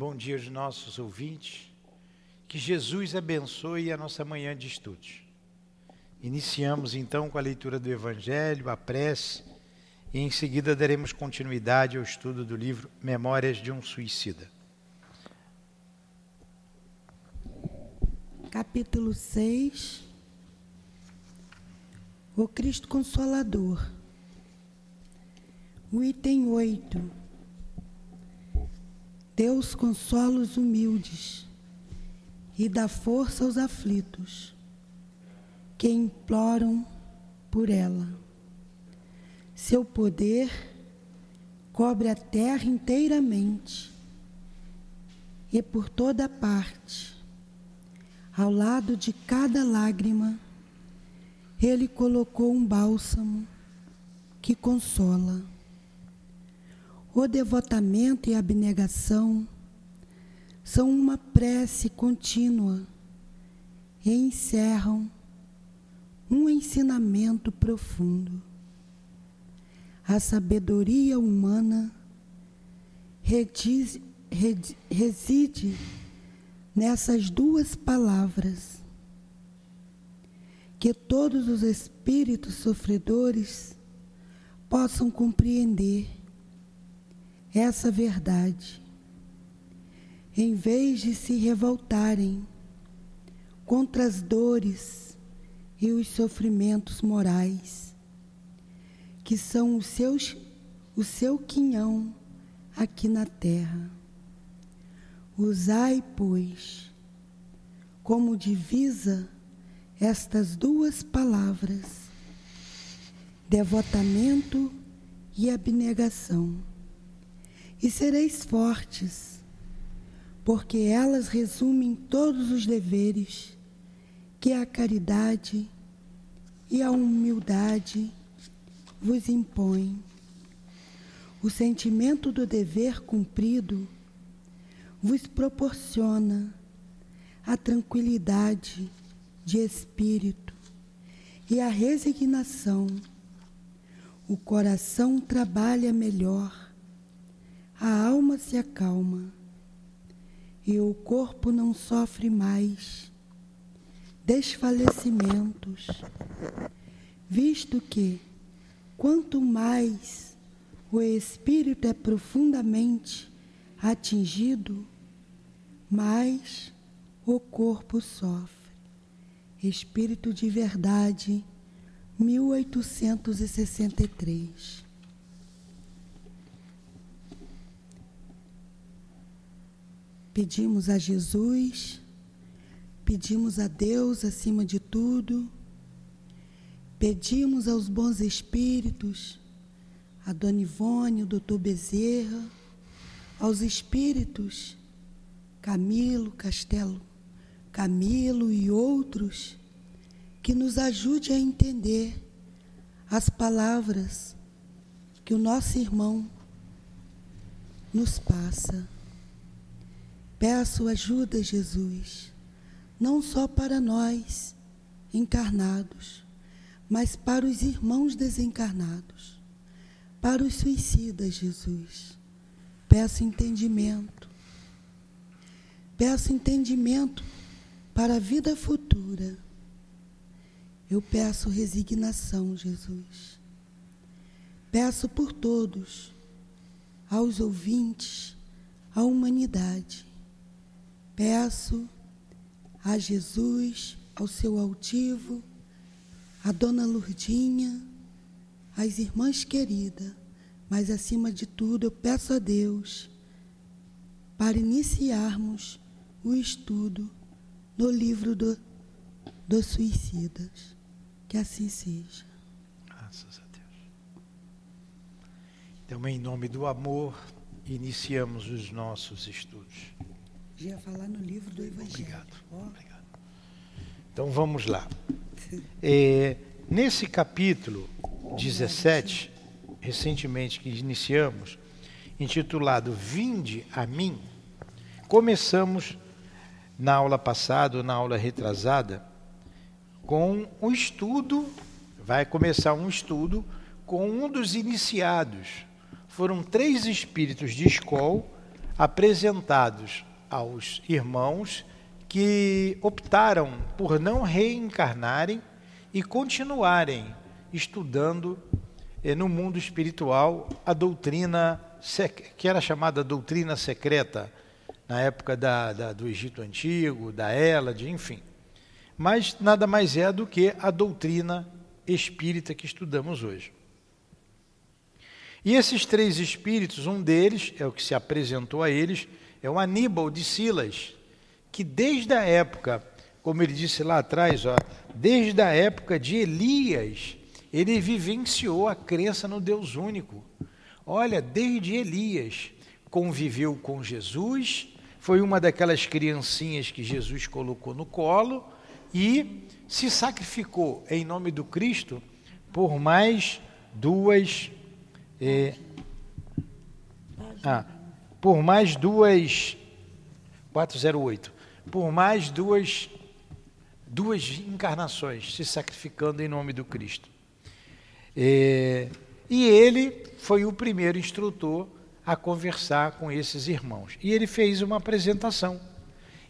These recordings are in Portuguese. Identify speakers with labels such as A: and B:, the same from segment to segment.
A: Bom dia aos nossos ouvintes. Que Jesus abençoe a nossa manhã de estudos. Iniciamos então com a leitura do Evangelho, a prece, e em seguida daremos continuidade ao estudo do livro Memórias de um Suicida.
B: Capítulo 6 O Cristo Consolador. O item 8. Deus consola os humildes e dá força aos aflitos que imploram por ela. Seu poder cobre a terra inteiramente e por toda parte, ao lado de cada lágrima, ele colocou um bálsamo que consola. O devotamento e a abnegação são uma prece contínua e encerram um ensinamento profundo. A sabedoria humana reside nessas duas palavras. Que todos os espíritos sofredores possam compreender essa verdade, em vez de se revoltarem contra as dores e os sofrimentos morais, que são os seus, o seu quinhão aqui na terra. Usai, pois, como divisa estas duas palavras, devotamento e abnegação, e sereis fortes, porque elas resumem todos os deveres que a caridade e a humildade vos impõem. O sentimento do dever cumprido vos proporciona a tranquilidade de espírito e a resignação. O coração trabalha melhor, a alma se acalma e o corpo não sofre mais desfalecimentos, visto que, quanto mais o espírito é profundamente atingido, mais o corpo sofre. Espírito de Verdade, 1863. Pedimos a Jesus pedimos a Deus acima de tudo, pedimos aos bons espíritos, a Dona Ivone, o doutor Bezerra, aos espíritos, Camilo, Castelo, Camilo e outros, que nos ajude a entender as palavras que o nosso irmão nos passa. Peço ajuda, Jesus não só para nós encarnados, mas para os irmãos desencarnados, para os suicidas, Jesus. Peço entendimento. Peço entendimento para a vida futura. Eu peço resignação, Jesus. Peço por todos, aos ouvintes, à humanidade. Peço a Jesus, ao seu altivo, a dona Lurdinha, as irmãs queridas, mas acima de tudo eu peço a Deus para iniciarmos o estudo no livro do, dos suicidas. Que assim seja.
A: Graças a Deus. Então, em nome do amor, iniciamos os nossos estudos
B: ia falar no livro do Evangelho.
A: Obrigado. Oh. Obrigado. Então vamos lá. É, nesse capítulo 17, recentemente que iniciamos, intitulado Vinde a mim, começamos na aula passada, na aula retrasada, com um estudo, vai começar um estudo com um dos iniciados. Foram três espíritos de escola apresentados aos irmãos que optaram por não reencarnarem e continuarem estudando eh, no mundo espiritual a doutrina que era chamada doutrina secreta na época da, da, do Egito Antigo, da Hélade, enfim. Mas nada mais é do que a doutrina espírita que estudamos hoje. E esses três espíritos, um deles, é o que se apresentou a eles, é o Aníbal de Silas, que desde a época, como ele disse lá atrás, ó, desde a época de Elias, ele vivenciou a crença no Deus único. Olha, desde Elias conviveu com Jesus, foi uma daquelas criancinhas que Jesus colocou no colo e se sacrificou em nome do Cristo por mais duas. Eh, ah, por mais duas. 408. Por mais duas, duas encarnações se sacrificando em nome do Cristo. Eh, e ele foi o primeiro instrutor a conversar com esses irmãos. E ele fez uma apresentação.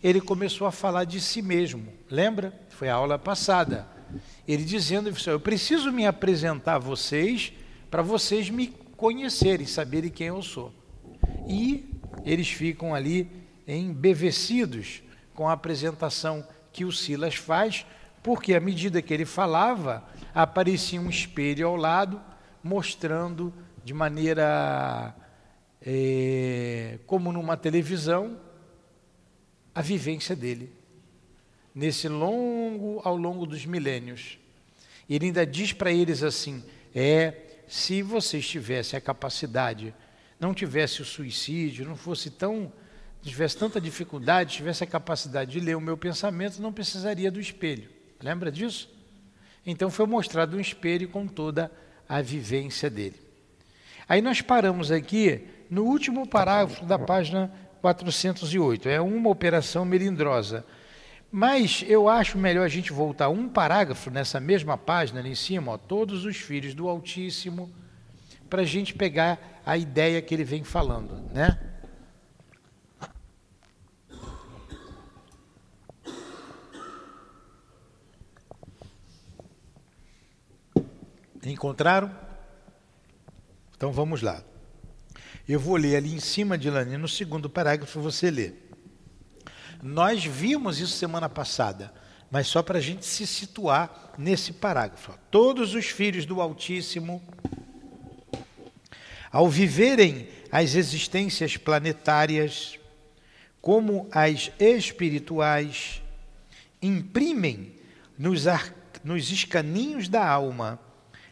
A: Ele começou a falar de si mesmo. Lembra? Foi a aula passada. Ele dizendo: Eu preciso me apresentar a vocês para vocês me conhecerem, saberem quem eu sou. E eles ficam ali embevecidos com a apresentação que o Silas faz, porque à medida que ele falava, aparecia um espelho ao lado, mostrando de maneira é, como numa televisão a vivência dele nesse longo ao longo dos milênios. Ele ainda diz para eles assim: é se vocês tivessem a capacidade, não tivesse o suicídio, não fosse tão tivesse tanta dificuldade, tivesse a capacidade de ler o meu pensamento, não precisaria do espelho. Lembra disso? Então foi mostrado um espelho com toda a vivência dele. Aí nós paramos aqui no último parágrafo da página 408. É uma operação melindrosa. Mas eu acho melhor a gente voltar um parágrafo nessa mesma página ali em cima, ó, todos os filhos do Altíssimo, para a gente pegar a ideia que ele vem falando, né? Encontraram? Então vamos lá. Eu vou ler ali em cima de Lani, no segundo parágrafo você lê. Nós vimos isso semana passada, mas só para a gente se situar nesse parágrafo. Todos os filhos do Altíssimo, ao viverem as existências planetárias, como as espirituais, imprimem nos, nos escaninhos da alma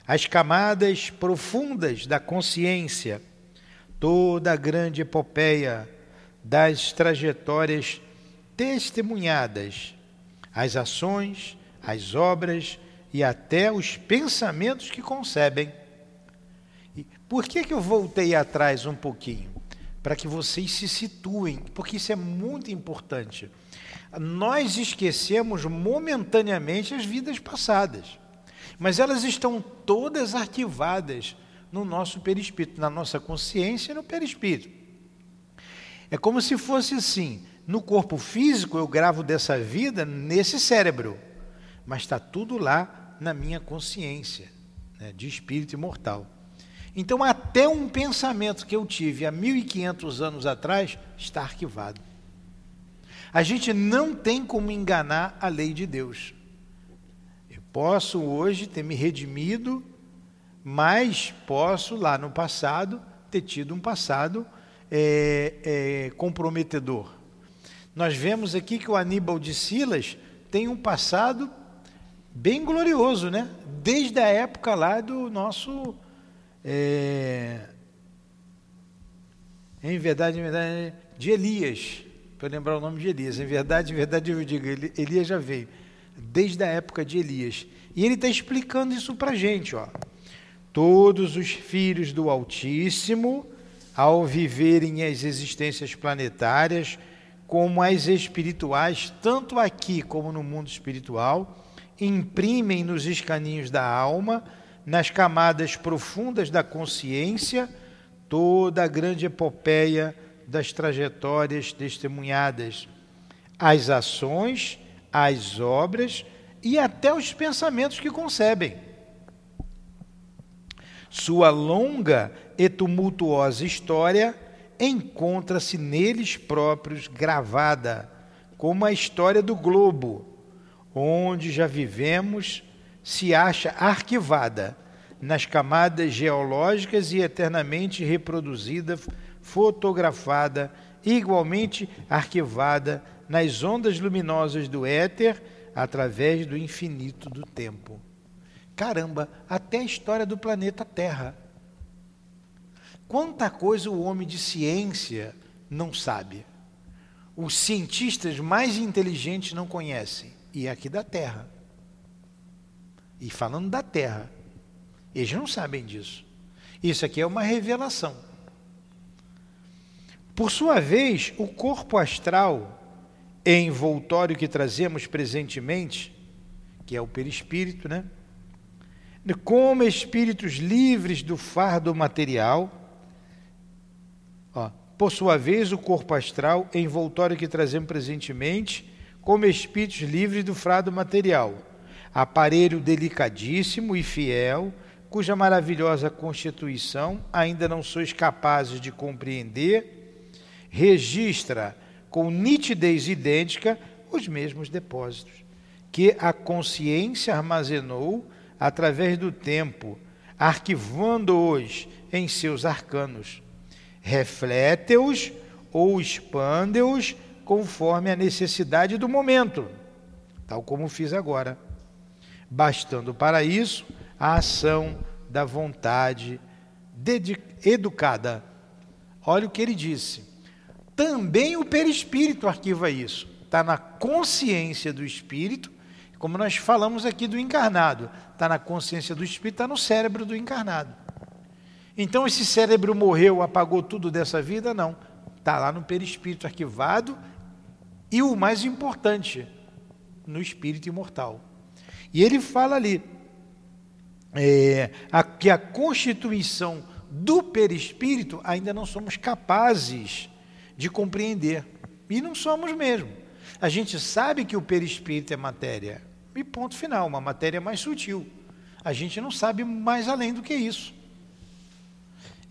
A: as camadas profundas da consciência, toda a grande epopeia das trajetórias testemunhadas, as ações, as obras e até os pensamentos que concebem. Por que, que eu voltei atrás um pouquinho? Para que vocês se situem, porque isso é muito importante. Nós esquecemos momentaneamente as vidas passadas mas elas estão todas arquivadas no nosso perispírito, na nossa consciência e no perispírito. É como se fosse assim: no corpo físico eu gravo dessa vida nesse cérebro, mas está tudo lá na minha consciência, né, de espírito imortal. Então, até um pensamento que eu tive há 1500 anos atrás está arquivado. A gente não tem como enganar a lei de Deus. Posso hoje ter me redimido, mas posso lá no passado ter tido um passado é, é, comprometedor. Nós vemos aqui que o Aníbal de Silas tem um passado bem glorioso, né? Desde a época lá do nosso. É, em verdade, em verdade, de Elias, para lembrar o nome de Elias. Em verdade, em verdade, eu digo, Elias já veio desde a época de Elias. E ele está explicando isso para a gente. Ó. Todos os filhos do Altíssimo, ao viverem as existências planetárias, como as espirituais, tanto aqui como no mundo espiritual, imprimem nos escaninhos da alma, nas camadas profundas da consciência, toda a grande epopeia das trajetórias testemunhadas, as ações, as obras e até os pensamentos que concebem. Sua longa e tumultuosa história encontra-se neles próprios gravada, como a história do globo, onde já vivemos, se acha arquivada nas camadas geológicas e eternamente reproduzida, fotografada, igualmente arquivada nas ondas luminosas do éter através do infinito do tempo. Caramba, até a história do planeta Terra. Quanta coisa o homem de ciência não sabe. Os cientistas mais inteligentes não conhecem. E é aqui da Terra. E falando da Terra, eles não sabem disso. Isso aqui é uma revelação. Por sua vez, o corpo astral envoltório que trazemos presentemente, que é o perispírito, né? Como espíritos livres do fardo material, ó, por sua vez, o corpo astral, envoltório que trazemos presentemente, como espíritos livres do fardo material, aparelho delicadíssimo e fiel, cuja maravilhosa constituição ainda não sois capazes de compreender, registra com nitidez idêntica os mesmos depósitos que a consciência armazenou através do tempo, arquivando-os em seus arcanos. Reflete-os ou expande-os conforme a necessidade do momento, tal como fiz agora, bastando para isso a ação da vontade educada. Olha o que ele disse também o perispírito arquiva isso. Está na consciência do espírito, como nós falamos aqui do encarnado. Está na consciência do espírito, está no cérebro do encarnado. Então esse cérebro morreu, apagou tudo dessa vida? Não. Está lá no perispírito arquivado e o mais importante, no espírito imortal. E ele fala ali é, a, que a constituição do perispírito ainda não somos capazes de compreender. E não somos mesmo. A gente sabe que o perispírito é matéria. E ponto final, uma matéria mais sutil. A gente não sabe mais além do que isso.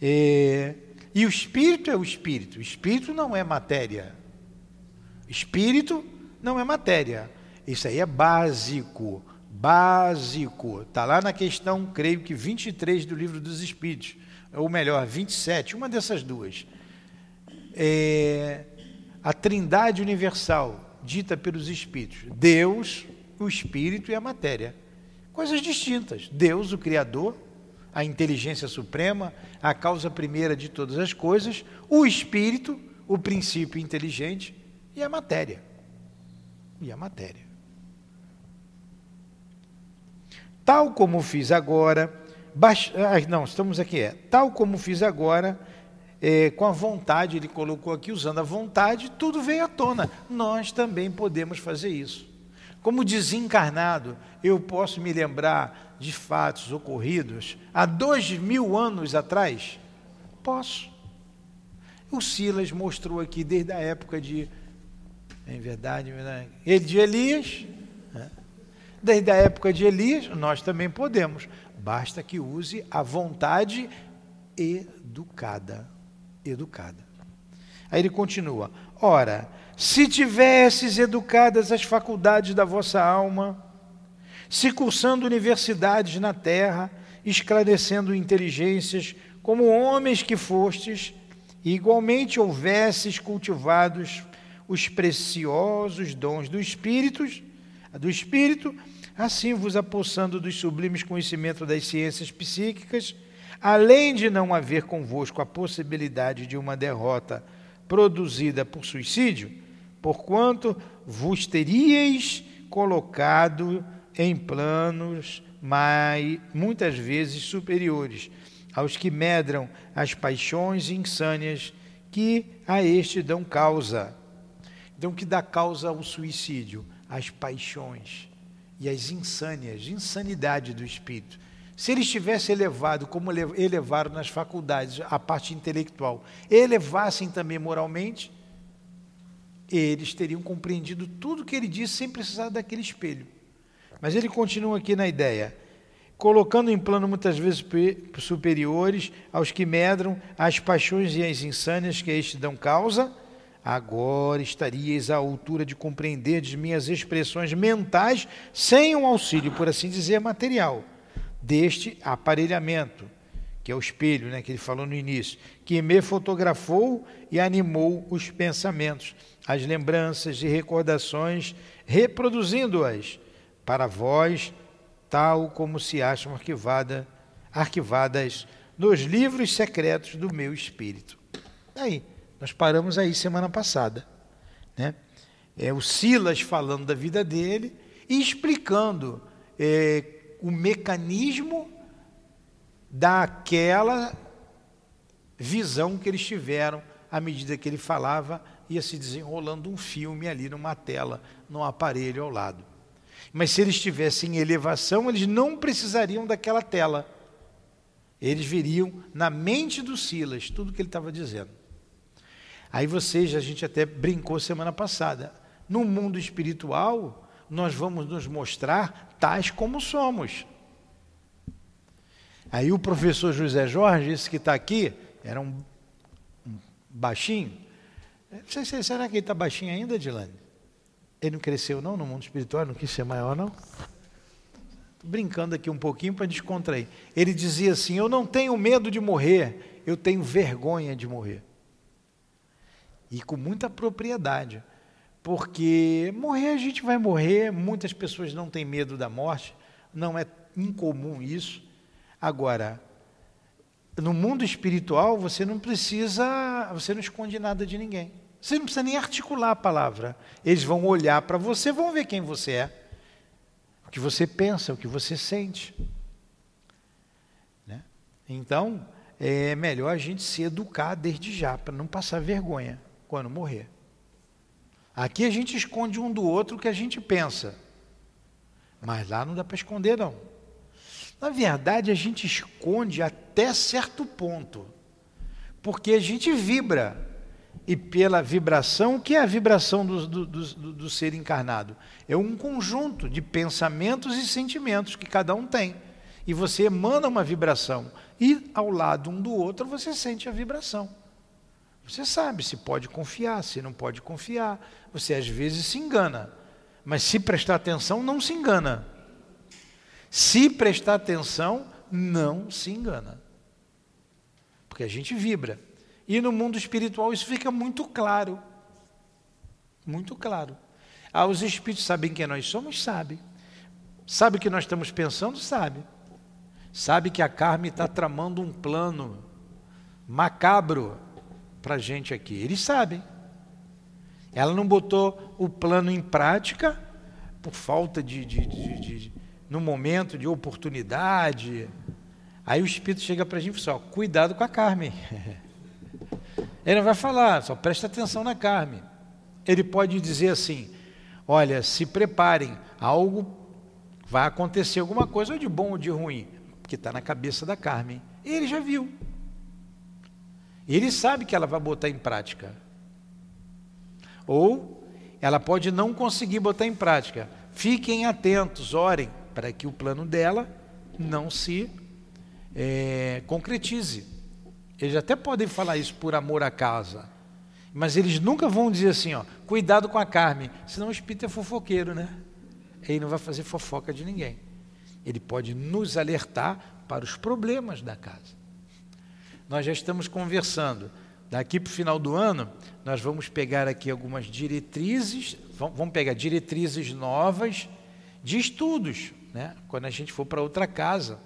A: É, e o espírito é o espírito. O espírito não é matéria. Espírito não é matéria. Isso aí é básico. Básico. Está lá na questão, creio que 23 do livro dos Espíritos. Ou melhor, 27, uma dessas duas é, a trindade universal dita pelos Espíritos: Deus, o Espírito e a matéria. Coisas distintas. Deus, o Criador, a inteligência suprema, a causa primeira de todas as coisas, o Espírito, o princípio inteligente e a matéria. E a matéria. Tal como fiz agora, ah, não, estamos aqui, é. Tal como fiz agora, é, com a vontade, ele colocou aqui, usando a vontade, tudo veio à tona. Nós também podemos fazer isso. Como desencarnado, eu posso me lembrar de fatos ocorridos há dois mil anos atrás? Posso. O Silas mostrou aqui desde a época de. Em verdade, ele de Elias. Desde a época de Elias, nós também podemos. Basta que use a vontade educada educada. Aí ele continua: Ora, se tivesses educadas as faculdades da vossa alma, se cursando universidades na terra, esclarecendo inteligências, como homens que fostes, e igualmente houvesses cultivados os preciosos dons do Espírito, do Espírito, assim vos apossando dos sublimes conhecimentos das ciências psíquicas, além de não haver convosco a possibilidade de uma derrota produzida por suicídio, porquanto vos teríeis colocado em planos mais, muitas vezes superiores aos que medram as paixões insânias que a este dão causa. Então, que dá causa ao suicídio? As paixões e as insânias, insanidade do espírito Se ele estivesse elevado, como elevaram nas faculdades a parte intelectual, elevassem também moralmente, eles teriam compreendido tudo que ele disse sem precisar daquele espelho. Mas ele continua aqui na ideia, colocando em plano muitas vezes superiores aos que medram as paixões e as insânias que a este dão causa, agora estarias à altura de compreender as minhas expressões mentais sem um auxílio, por assim dizer, material deste aparelhamento, que é o espelho, né, que ele falou no início, que me fotografou e animou os pensamentos, as lembranças e recordações, reproduzindo-as para vós, tal como se acham arquivada, arquivadas nos livros secretos do meu espírito. Aí, nós paramos aí semana passada, né? É o Silas falando da vida dele e explicando é, o mecanismo daquela visão que eles tiveram à medida que ele falava, ia se desenrolando um filme ali numa tela, num aparelho ao lado. Mas se eles estivessem em elevação, eles não precisariam daquela tela. Eles viriam na mente do Silas tudo o que ele estava dizendo. Aí vocês, a gente até brincou semana passada. No mundo espiritual, nós vamos nos mostrar tais como somos. Aí o professor José Jorge, esse que está aqui, era um, baixinho. Sei, será que ele está baixinho ainda, Dilane? Ele não cresceu não no mundo espiritual, não quis ser maior não? Brincando aqui um pouquinho para descontrair. Ele dizia assim: Eu não tenho medo de morrer, eu tenho vergonha de morrer. E com muita propriedade porque morrer a gente vai morrer, muitas pessoas não têm medo da morte, não é incomum isso. Agora, no mundo espiritual, você não precisa, você não esconde nada de ninguém. Você não precisa nem articular a palavra. Eles vão olhar para você, vão ver quem você é, o que você pensa, o que você sente. Né? Então, é melhor a gente se educar desde já, para não passar vergonha quando morrer. Aqui a gente esconde um do outro o que a gente pensa. Mas lá não dá para esconder, não. Na verdade, a gente esconde até certo ponto. Porque a gente vibra. E pela vibração, o que é a vibração do, do, do, do ser encarnado? É um conjunto de pensamentos e sentimentos que cada um tem. E você emana uma vibração. E ao lado um do outro você sente a vibração. Você sabe se pode confiar, se não pode confiar. Você às vezes se engana. Mas se prestar atenção, não se engana. Se prestar atenção, não se engana. Porque a gente vibra. E no mundo espiritual isso fica muito claro. Muito claro. Ah, os espíritos sabem quem nós somos? Sabe. Sabe o que nós estamos pensando? Sabe. Sabe que a Carme está tramando um plano macabro para a gente aqui. Eles sabem. Ela não botou o plano em prática por falta de, de, de, de no momento de oportunidade. Aí o Espírito chega para a gente e fala: assim, cuidado com a Carmen. Ele não vai falar, só presta atenção na Carmen. Ele pode dizer assim: olha, se preparem, algo vai acontecer, alguma coisa, ou de bom ou de ruim, porque está na cabeça da Carmen. E ele já viu. Ele sabe que ela vai botar em prática. Ou ela pode não conseguir botar em prática. Fiquem atentos, orem, para que o plano dela não se é, concretize. Eles até podem falar isso por amor à casa, mas eles nunca vão dizer assim, ó, cuidado com a Carmen, senão o espírito é fofoqueiro, né? Ele não vai fazer fofoca de ninguém. Ele pode nos alertar para os problemas da casa nós já estamos conversando. Daqui para o final do ano, nós vamos pegar aqui algumas diretrizes, vamos pegar diretrizes novas de estudos, né? quando a gente for para outra casa.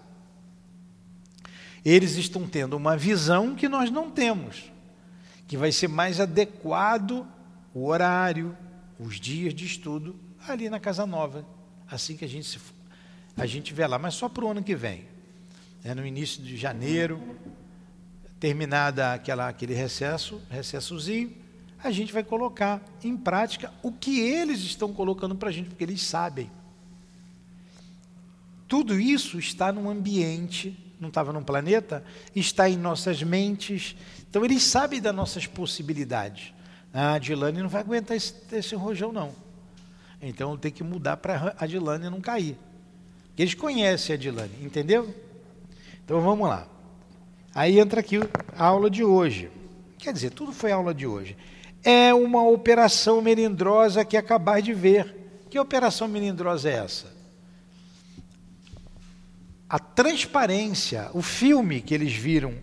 A: Eles estão tendo uma visão que nós não temos, que vai ser mais adequado o horário, os dias de estudo ali na Casa Nova, assim que a gente, se, a gente vê lá, mas só para o ano que vem. É no início de janeiro, terminada aquela, aquele recesso, recessozinho, a gente vai colocar em prática o que eles estão colocando para a gente, porque eles sabem. Tudo isso está no ambiente, não estava num planeta, está em nossas mentes. Então eles sabem das nossas possibilidades. Ah, a Adilane não vai aguentar esse, esse rojão, não. Então tem que mudar para a Adilane não cair. Eles conhecem a Adilane, entendeu? Então vamos lá. Aí entra aqui a aula de hoje. Quer dizer, tudo foi aula de hoje. É uma operação melindrosa que acabar de ver. Que operação melindrosa é essa? A transparência, o filme que eles viram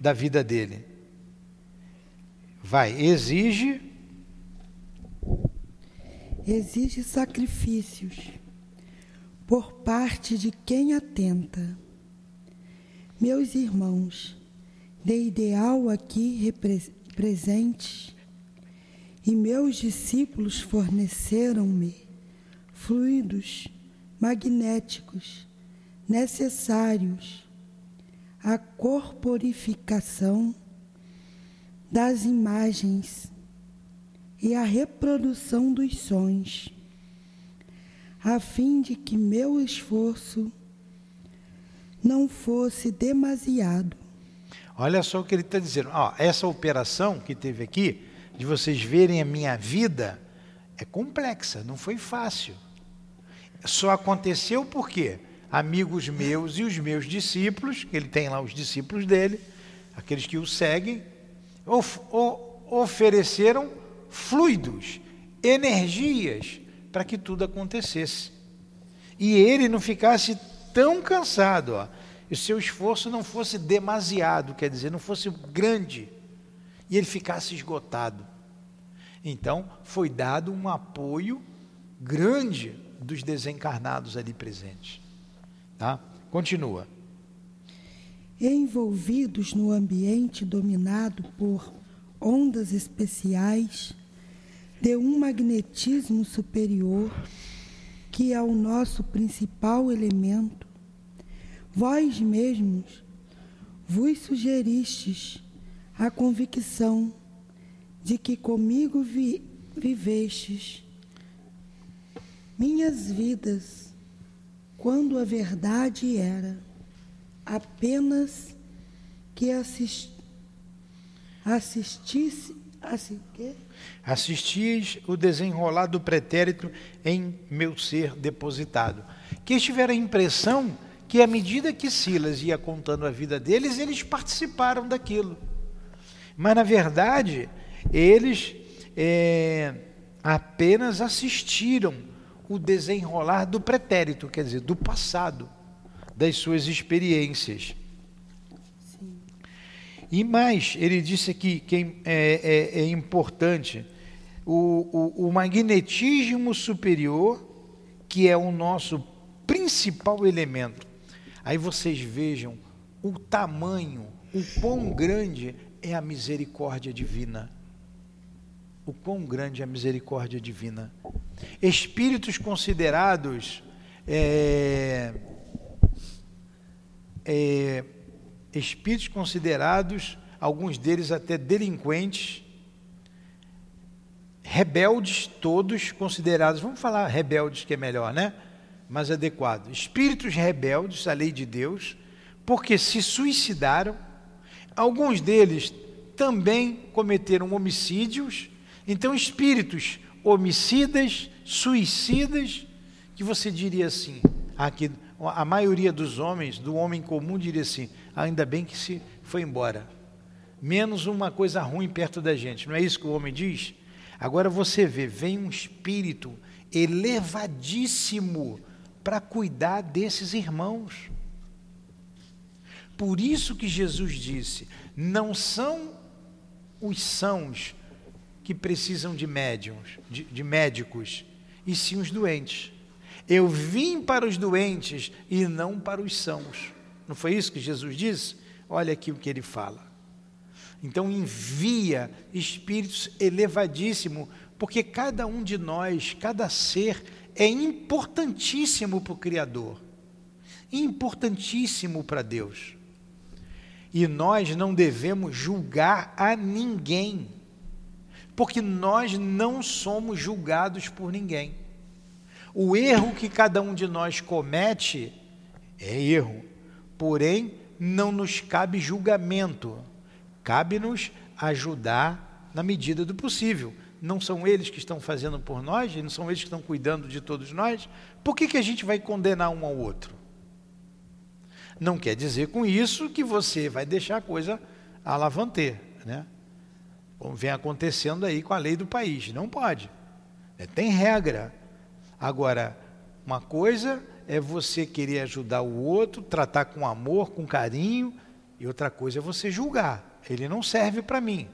A: da vida dele. Vai, exige.
B: Exige sacrifícios por parte de quem atenta. Meus irmãos, de ideal aqui presentes, e meus discípulos forneceram-me fluidos magnéticos necessários à corporificação das imagens e à reprodução dos sons, a fim de que meu esforço não fosse demasiado.
A: Olha só o que ele está dizendo. Ó, essa operação que teve aqui, de vocês verem a minha vida, é complexa, não foi fácil. Só aconteceu porque amigos meus e os meus discípulos, que ele tem lá os discípulos dele, aqueles que o seguem, of, ofereceram fluidos, energias para que tudo acontecesse. E ele não ficasse tão cansado, ó, e o seu esforço não fosse demasiado, quer dizer, não fosse grande, e ele ficasse esgotado. Então, foi dado um apoio grande dos desencarnados ali presentes. Tá? Continua.
B: Envolvidos no ambiente dominado por ondas especiais de um magnetismo superior, que é o nosso principal elemento, vós mesmos vos sugeristes a convicção de que comigo vi, vivestes minhas vidas, quando a verdade era apenas que assist, assistisse
A: Assistis o desenrolar do pretérito em meu ser depositado. Que tiveram a impressão que à medida que Silas ia contando a vida deles, eles participaram daquilo. Mas na verdade, eles é, apenas assistiram o desenrolar do pretérito, quer dizer, do passado, das suas experiências. Sim. E mais, ele disse aqui que é, é, é importante o, o, o magnetismo superior, que é o nosso principal elemento. Aí vocês vejam o tamanho, o quão grande é a misericórdia divina o quão grande é a misericórdia divina. Espíritos considerados é, é, espíritos considerados, alguns deles até delinquentes, rebeldes, todos considerados, vamos falar rebeldes que é melhor, né? Mais adequado. Espíritos rebeldes à lei de Deus, porque se suicidaram, alguns deles também cometeram homicídios então, espíritos homicidas, suicidas, que você diria assim, aqui, a maioria dos homens, do homem comum, diria assim: ainda bem que se foi embora. Menos uma coisa ruim perto da gente, não é isso que o homem diz? Agora você vê, vem um espírito elevadíssimo para cuidar desses irmãos. Por isso que Jesus disse: não são os sãos que precisam de médiums, de, de médicos, e sim os doentes. Eu vim para os doentes e não para os sãos. Não foi isso que Jesus disse? Olha aqui o que ele fala. Então envia espíritos elevadíssimo, porque cada um de nós, cada ser é importantíssimo para o Criador, importantíssimo para Deus. E nós não devemos julgar a ninguém porque nós não somos julgados por ninguém. O erro que cada um de nós comete É erro. Porém, não nos cabe julgamento. Cabe-nos ajudar na medida do possível. Não são eles que estão fazendo por nós, não são eles que estão cuidando de todos nós. Por que, que a gente vai condenar um ao outro? Não quer dizer com isso que você vai deixar a coisa alavanter, né? Como vem acontecendo aí com a lei do país. Não pode. É, tem regra. Agora, uma coisa é você querer ajudar o outro, tratar com amor, com carinho, e outra coisa é você julgar. Ele não serve para mim.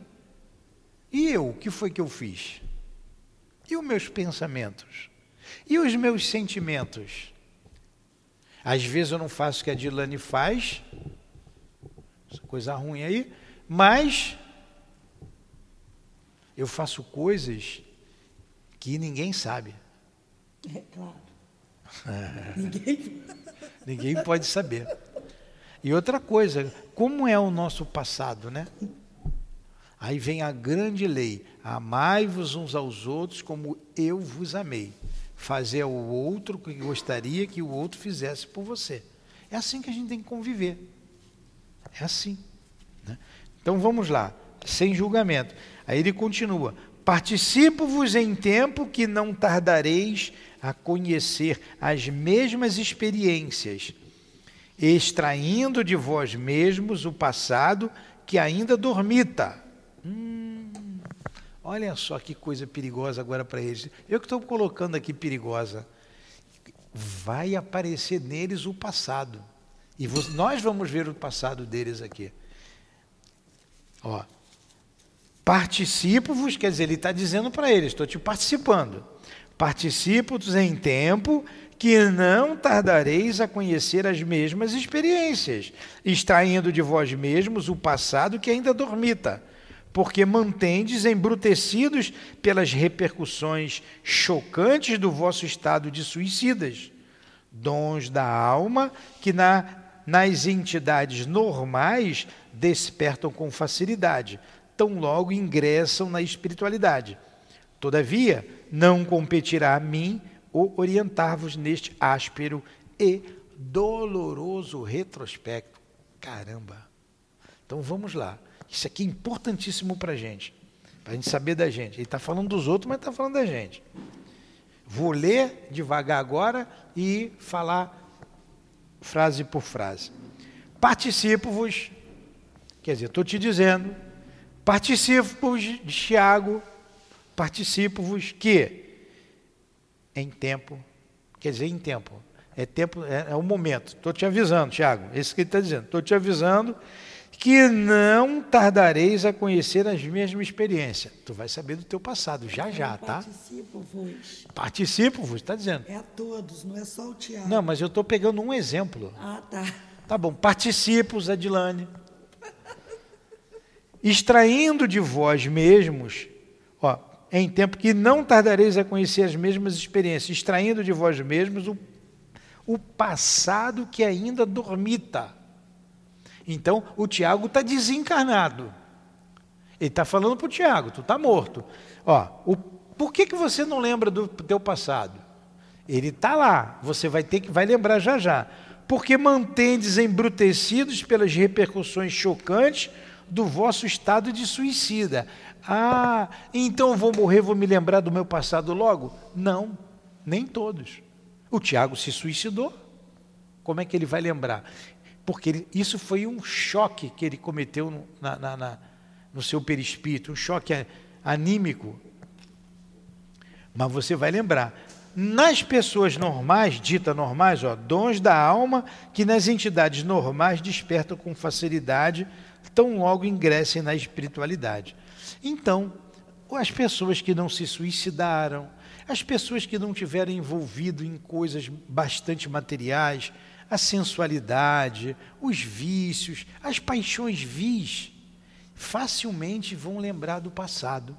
A: E eu, o que foi que eu fiz? E os meus pensamentos? E os meus sentimentos? Às vezes eu não faço o que a Dilane faz, coisa ruim aí, mas eu faço coisas que ninguém sabe.
B: É claro. ninguém...
A: ninguém pode saber. E outra coisa, como é o nosso passado, né? Aí vem a grande lei: amai-vos uns aos outros como eu vos amei. Fazer ao outro o que gostaria que o outro fizesse por você. É assim que a gente tem que conviver. É assim. Né? Então vamos lá, sem julgamento. Aí ele continua: Participo-vos em tempo que não tardareis a conhecer as mesmas experiências, extraindo de vós mesmos o passado que ainda dormita. Hum, olha só que coisa perigosa agora para eles. Eu que estou colocando aqui perigosa. Vai aparecer neles o passado. E nós vamos ver o passado deles aqui. Ó, Participo-vos, quer dizer, ele está dizendo para eles: estou te participando. Participo-vos em tempo que não tardareis a conhecer as mesmas experiências, extraindo de vós mesmos o passado que ainda dormita, porque mantendes embrutecidos pelas repercussões chocantes do vosso estado de suicidas, dons da alma que na, nas entidades normais despertam com facilidade, tão logo ingressam na espiritualidade. Todavia, não competirá a mim o orientar-vos neste áspero e doloroso retrospecto. Caramba! Então vamos lá. Isso aqui é importantíssimo para a gente, para a gente saber da gente. Ele está falando dos outros, mas está falando da gente. Vou ler devagar agora e falar frase por frase. Participo-vos, quer dizer, estou te dizendo Participo-vos de Tiago, participo-vos que em tempo, quer dizer, em tempo, é tempo, é, é o momento. Estou te avisando, Tiago, esse que ele está dizendo. Estou te avisando que não tardareis a conhecer as mesmas experiências. Tu vai saber do teu passado, já já, tá?
B: Participo-vos.
A: Participo-vos, está dizendo.
B: É a todos, não é só o Tiago.
A: Não, mas eu estou pegando um exemplo.
B: Ah, tá.
A: Tá bom, participos, Adilane extraindo de vós mesmos, ó, em tempo que não tardareis a conhecer as mesmas experiências, extraindo de vós mesmos o, o passado que ainda dormita. Então, o Tiago está desencarnado. Ele está falando para o Tiago, tu está morto. Ó, o, por que, que você não lembra do teu passado? Ele está lá, você vai ter que vai lembrar já já. Porque mantendes embrutecidos pelas repercussões chocantes do vosso estado de suicida. Ah, então vou morrer, vou me lembrar do meu passado logo? Não, nem todos. O Tiago se suicidou. Como é que ele vai lembrar? Porque ele, isso foi um choque que ele cometeu no, na, na, na, no seu perispírito, um choque anímico. Mas você vai lembrar. Nas pessoas normais, ditas normais, ó, dons da alma que nas entidades normais despertam com facilidade tão logo ingressem na espiritualidade. Então, as pessoas que não se suicidaram, as pessoas que não tiveram envolvido em coisas bastante materiais, a sensualidade, os vícios, as paixões vis, facilmente vão lembrar do passado.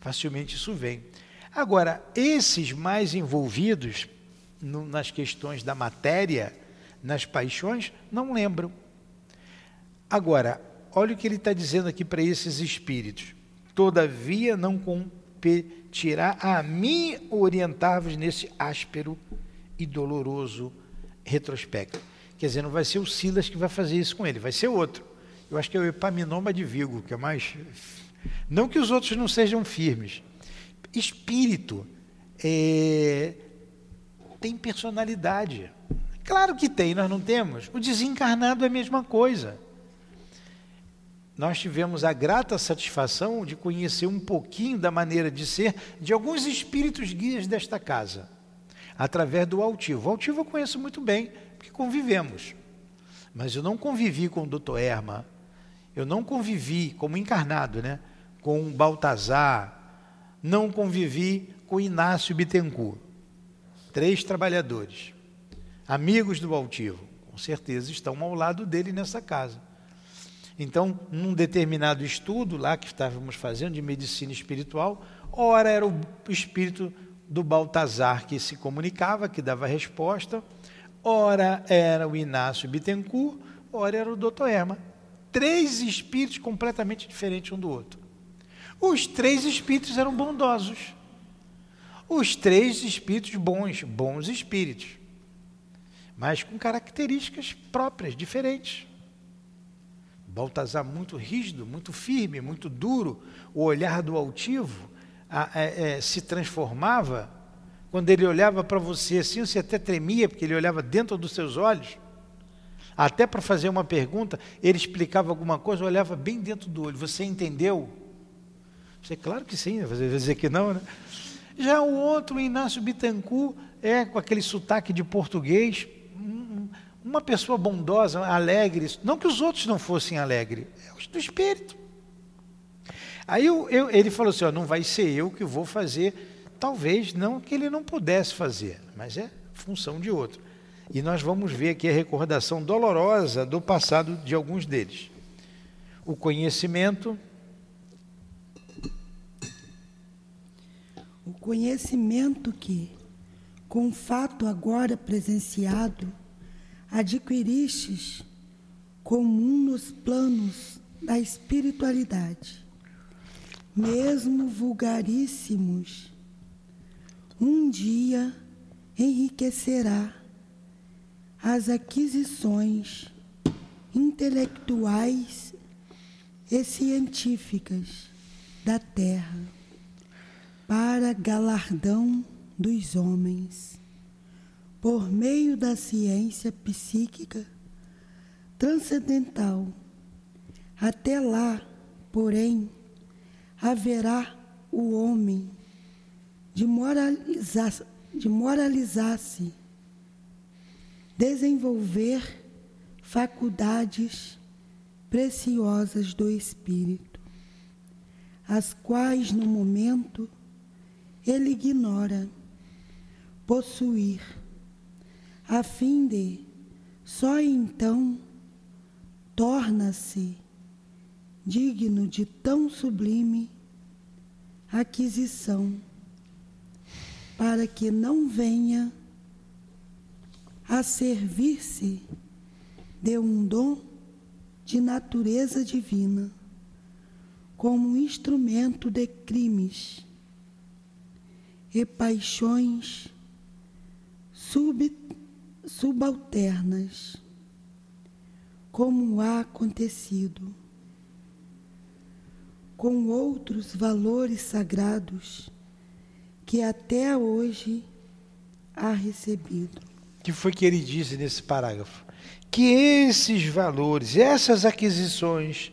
A: Facilmente isso vem. Agora, esses mais envolvidos no, nas questões da matéria, nas paixões, não lembram. Agora, olha o que ele está dizendo aqui para esses espíritos. Todavia não competirá a mim orientar-vos nesse áspero e doloroso retrospecto. Quer dizer, não vai ser o Silas que vai fazer isso com ele, vai ser outro. Eu acho que é o Epaminoma de Vigo, que é mais. Não que os outros não sejam firmes. Espírito é... tem personalidade. Claro que tem, nós não temos. O desencarnado é a mesma coisa. Nós tivemos a grata satisfação de conhecer um pouquinho da maneira de ser de alguns espíritos guias desta casa, através do altivo. O altivo eu conheço muito bem, porque convivemos. Mas eu não convivi com o doutor Erma, eu não convivi como encarnado, né? Com Baltazar, não convivi com Inácio Bittencourt. Três trabalhadores amigos do altivo, com certeza estão ao lado dele nessa casa. Então, num determinado estudo lá que estávamos fazendo de medicina espiritual, ora era o espírito do Baltazar que se comunicava, que dava resposta, ora era o Inácio Bittencourt, ora era o Dr. Erma. Três espíritos completamente diferentes um do outro. Os três espíritos eram bondosos. Os três espíritos bons, bons espíritos mas com características próprias, diferentes. Baltazar muito rígido, muito firme, muito duro, o olhar do altivo a, é, é, se transformava. Quando ele olhava para você assim, você até tremia, porque ele olhava dentro dos seus olhos. Até para fazer uma pergunta, ele explicava alguma coisa, olhava bem dentro do olho. Você entendeu? Você, claro que sim, vai dizer que não, né? Já o outro, Inácio Bittencourt, é com aquele sotaque de português, uma pessoa bondosa, alegre, não que os outros não fossem alegres, é o do espírito. Aí eu, eu, ele falou assim: ó, não vai ser eu que vou fazer, talvez não que ele não pudesse fazer, mas é função de outro. E nós vamos ver aqui a recordação dolorosa do passado de alguns deles. O conhecimento.
B: O conhecimento que, com o fato agora presenciado, adquiristes comum nos planos da espiritualidade, mesmo vulgaríssimos, um dia enriquecerá as aquisições intelectuais e científicas da terra para galardão dos homens por meio da ciência psíquica transcendental. Até lá, porém, haverá o homem de moralizar, de moralizar-se, desenvolver faculdades preciosas do espírito, as quais no momento ele ignora possuir a fim de só então torna-se digno de tão sublime aquisição, para que não venha a servir-se de um dom de natureza divina, como instrumento de crimes e paixões sub subalternas, como há acontecido, com outros valores sagrados que até hoje há recebido.
A: que foi que ele disse nesse parágrafo? Que esses valores, essas aquisições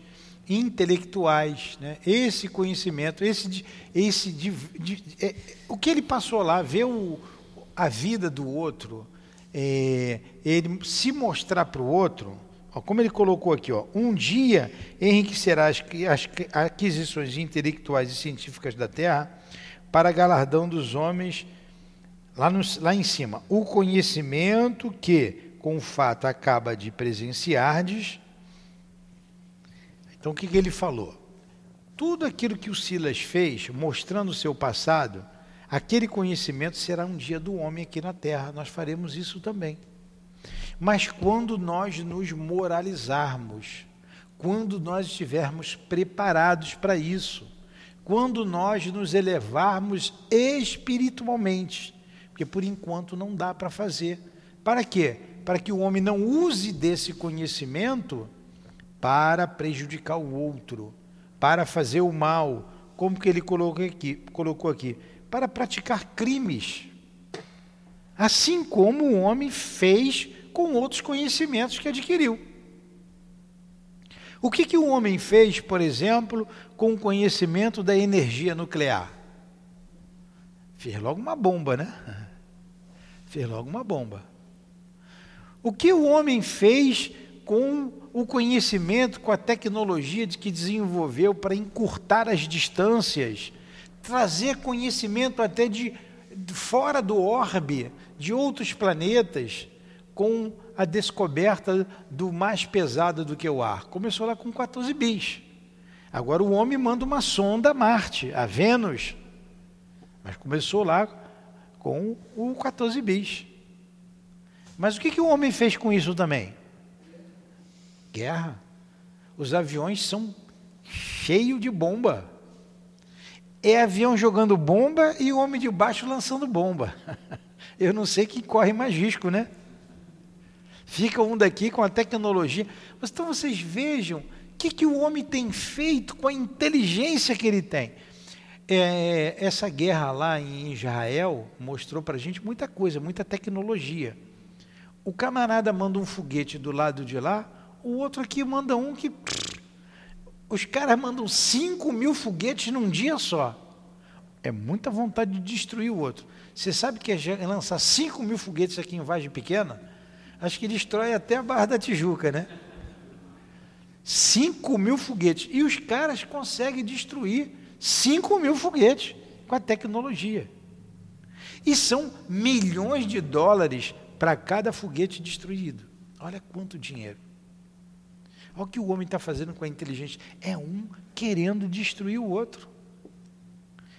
A: intelectuais, né, esse conhecimento, esse, esse de, de, é, o que ele passou lá, ver o, a vida do outro, é, ele se mostrar para o outro, como ele colocou aqui, ó, um dia enriquecerá as, as aquisições intelectuais e científicas da Terra para galardão dos homens lá, no, lá em cima. O conhecimento que, com o fato, acaba de presenciardes. Então, o que, que ele falou? Tudo aquilo que o Silas fez, mostrando o seu passado, Aquele conhecimento será um dia do homem aqui na terra, nós faremos isso também. Mas quando nós nos moralizarmos, quando nós estivermos preparados para isso, quando nós nos elevarmos espiritualmente, porque por enquanto não dá para fazer. Para quê? para que o homem não use desse conhecimento para prejudicar o outro, para fazer o mal, como que ele colocou aqui, colocou aqui, para praticar crimes. Assim como o homem fez com outros conhecimentos que adquiriu. O que, que o homem fez, por exemplo, com o conhecimento da energia nuclear? Fez logo uma bomba, né? Fez logo uma bomba. O que o homem fez com o conhecimento, com a tecnologia de que desenvolveu para encurtar as distâncias, trazer conhecimento até de, de fora do orbe, de outros planetas, com a descoberta do mais pesado do que o ar. Começou lá com 14 bis. Agora o homem manda uma sonda a Marte, a Vênus. Mas começou lá com o 14 bis. Mas o que, que o homem fez com isso também? Guerra. Os aviões são cheios de bomba. É avião jogando bomba e o homem de baixo lançando bomba. Eu não sei quem corre mais risco, né? Fica um daqui com a tecnologia. Então vocês vejam o que, que o homem tem feito com a inteligência que ele tem. É, essa guerra lá em Israel mostrou para a gente muita coisa, muita tecnologia. O camarada manda um foguete do lado de lá, o outro aqui manda um que. Os caras mandam 5 mil foguetes num dia só. É muita vontade de destruir o outro. Você sabe que é lançar 5 mil foguetes aqui em Vargem Pequena? Acho que destrói até a Barra da Tijuca, né? 5 mil foguetes. E os caras conseguem destruir 5 mil foguetes com a tecnologia. E são milhões de dólares para cada foguete destruído. Olha quanto dinheiro. Olha o que o homem está fazendo com a inteligência. É um querendo destruir o outro.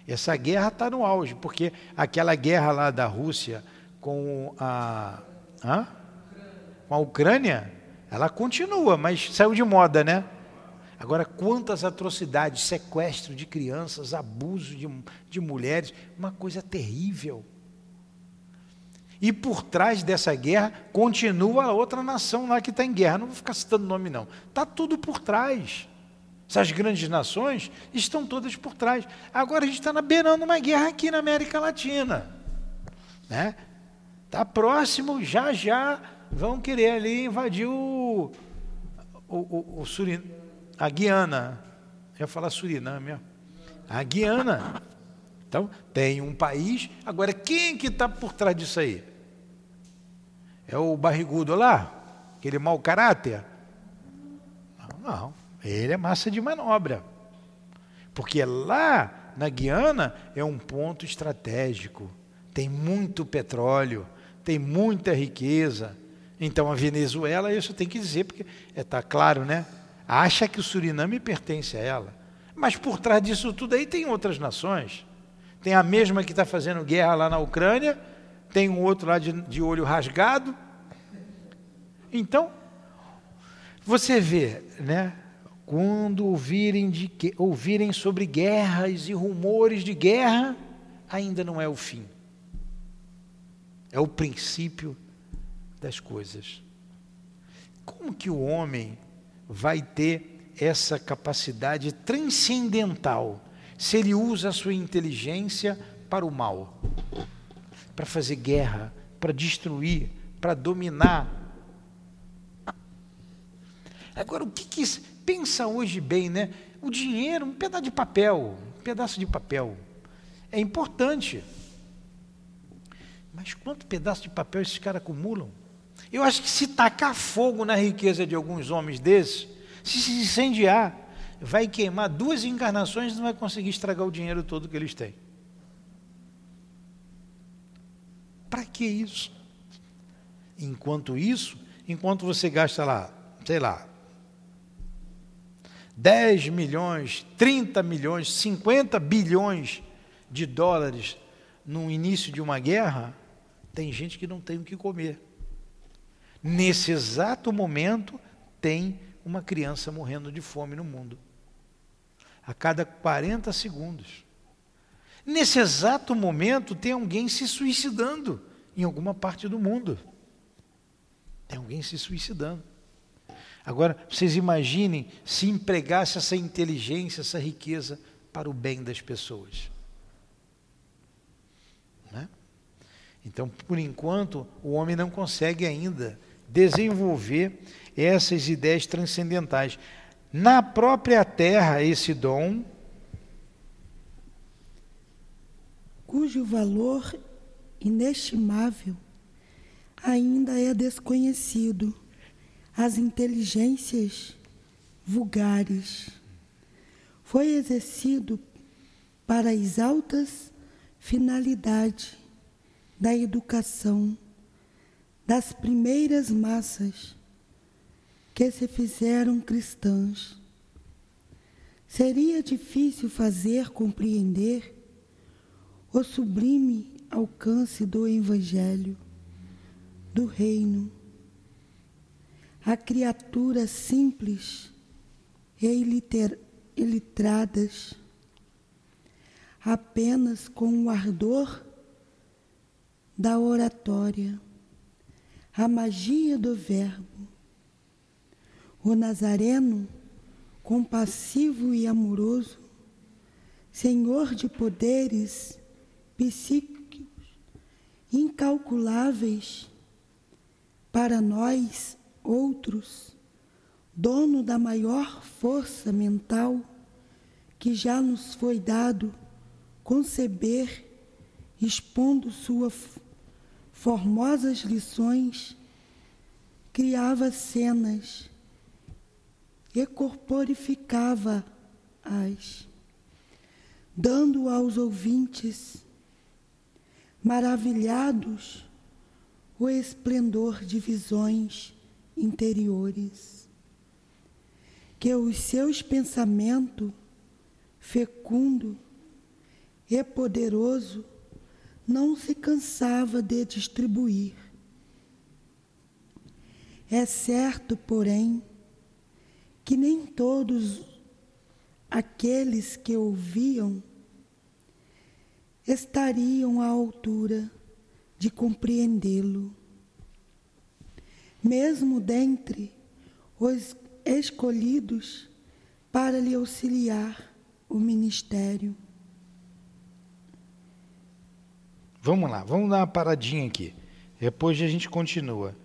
A: Essa guerra está no auge, porque aquela guerra lá da Rússia com a. Hã? Com a Ucrânia, ela continua, mas saiu de moda, né? Agora, quantas atrocidades, sequestro de crianças, abuso de, de mulheres, uma coisa terrível. E por trás dessa guerra continua a outra nação lá que está em guerra. Não vou ficar citando nome, não. Está tudo por trás. Essas grandes nações estão todas por trás. Agora a gente está beirando uma guerra aqui na América Latina. Está né? Tá próximo, já já vão querer ali invadir o, o, o, o Surin, a Guiana. Eu ia falar Suriname, a Guiana. Então, tem um país. Agora, quem que está por trás disso aí? É o barrigudo lá? Aquele mau caráter? Não, não. Ele é massa de manobra. Porque lá na Guiana é um ponto estratégico. Tem muito petróleo, tem muita riqueza. Então a Venezuela, isso tem que dizer, porque está é, claro, né? Acha que o Suriname pertence a ela. Mas por trás disso tudo aí tem outras nações. Tem a mesma que está fazendo guerra lá na Ucrânia, tem um outro lá de, de olho rasgado. Então, você vê, né? Quando ouvirem, de, ouvirem sobre guerras e rumores de guerra, ainda não é o fim. É o princípio das coisas. Como que o homem vai ter essa capacidade transcendental se ele usa a sua inteligência para o mal? Para fazer guerra, para destruir, para dominar. Agora, o que, que pensa hoje bem, né? O dinheiro, um pedaço de papel, um pedaço de papel, é importante. Mas quanto pedaço de papel esses caras acumulam? Eu acho que se tacar fogo na riqueza de alguns homens desses, se se incendiar, vai queimar duas encarnações e não vai conseguir estragar o dinheiro todo que eles têm. Para que isso? Enquanto isso, enquanto você gasta lá, sei lá, 10 milhões, 30 milhões, 50 bilhões de dólares no início de uma guerra, tem gente que não tem o que comer. Nesse exato momento, tem uma criança morrendo de fome no mundo. A cada 40 segundos. Nesse exato momento, tem alguém se suicidando em alguma parte do mundo. Tem alguém se suicidando. Agora, vocês imaginem se empregasse essa inteligência, essa riqueza para o bem das pessoas. Né? Então, por enquanto, o homem não consegue ainda desenvolver essas ideias transcendentais. Na própria terra, esse dom.
B: Cujo valor inestimável ainda é desconhecido às inteligências vulgares. Foi exercido para as altas finalidades da educação das primeiras massas que se fizeram cristãs. Seria difícil fazer compreender o sublime alcance do Evangelho, do Reino. A criaturas simples e ilitradas, apenas com o ardor da oratória a magia do Verbo. O Nazareno, compassivo e amoroso, Senhor de poderes psíquicos incalculáveis, para nós, outros, dono da maior força mental que já nos foi dado conceber, expondo sua formosas lições, criava cenas e corporificava-as, dando aos ouvintes, maravilhados, o esplendor de visões interiores, que os seus pensamentos fecundo e poderoso não se cansava de distribuir. É certo, porém, que nem todos aqueles que ouviam estariam à altura de compreendê-lo. Mesmo dentre os escolhidos para lhe auxiliar o ministério.
A: Vamos lá, vamos dar uma paradinha aqui. Depois a gente continua.